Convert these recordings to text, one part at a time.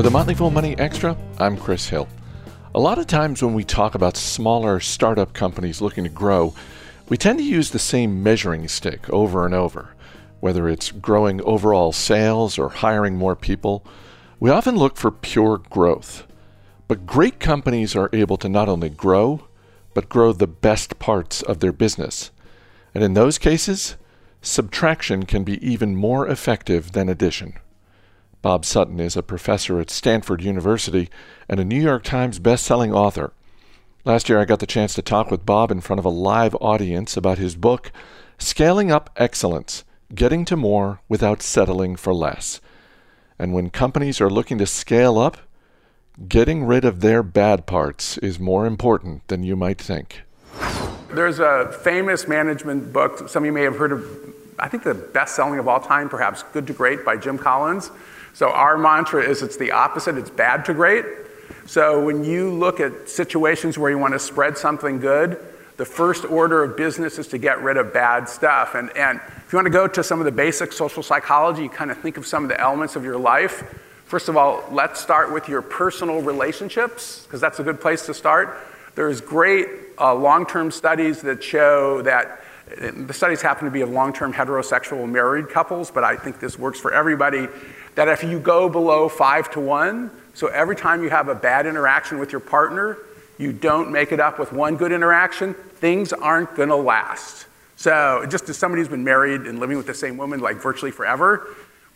With the Motley Fool Money Extra, I'm Chris Hill. A lot of times when we talk about smaller startup companies looking to grow, we tend to use the same measuring stick over and over. Whether it's growing overall sales or hiring more people, we often look for pure growth. But great companies are able to not only grow, but grow the best parts of their business. And in those cases, subtraction can be even more effective than addition. Bob Sutton is a professor at Stanford University and a New York Times best-selling author. Last year I got the chance to talk with Bob in front of a live audience about his book, Scaling Up Excellence: Getting to More Without Settling for Less. And when companies are looking to scale up, Getting rid of their bad parts is more important than you might think. There's a famous management book, some of you may have heard of, I think the best selling of all time, perhaps Good to Great by Jim Collins. So our mantra is it's the opposite, it's bad to great. So when you look at situations where you want to spread something good, the first order of business is to get rid of bad stuff. And, and if you want to go to some of the basic social psychology, you kind of think of some of the elements of your life First of all, let's start with your personal relationships, because that's a good place to start. There's great uh, long term studies that show that the studies happen to be of long term heterosexual married couples, but I think this works for everybody. That if you go below five to one, so every time you have a bad interaction with your partner, you don't make it up with one good interaction, things aren't going to last. So, just as somebody who's been married and living with the same woman like virtually forever,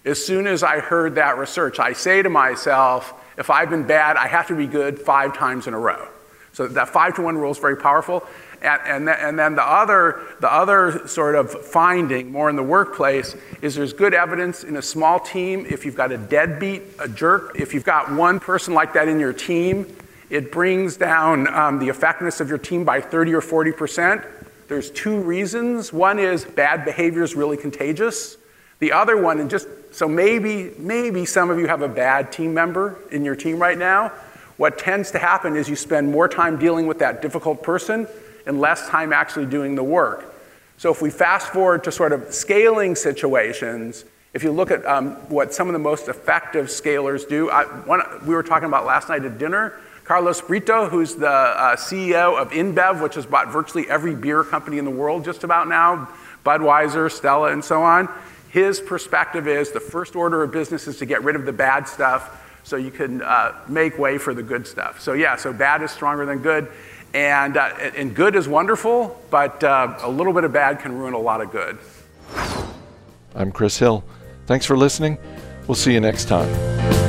as soon as I heard that research, I say to myself, if I've been bad, I have to be good five times in a row. So that five to one rule is very powerful. And, and, th- and, then the other, the other sort of finding, more in the workplace, is there's good evidence in a small team. If you've got a deadbeat, a jerk, if you've got one person like that in your team, it brings down um, the effectiveness of your team by 30 or 40 percent. There's two reasons. One is bad behavior is really contagious. The other one, and just so maybe, maybe some of you have a bad team member in your team right now. What tends to happen is you spend more time dealing with that difficult person and less time actually doing the work. So if we fast forward to sort of scaling situations, if you look at um, what some of the most effective scalers do, I, one, we were talking about last night at dinner. Carlos Brito, who's the uh, CEO of InBev, which has bought virtually every beer company in the world just about now, Budweiser, Stella, and so on. His perspective is the first order of business is to get rid of the bad stuff so you can uh, make way for the good stuff. So, yeah, so bad is stronger than good. And, uh, and good is wonderful, but uh, a little bit of bad can ruin a lot of good. I'm Chris Hill. Thanks for listening. We'll see you next time.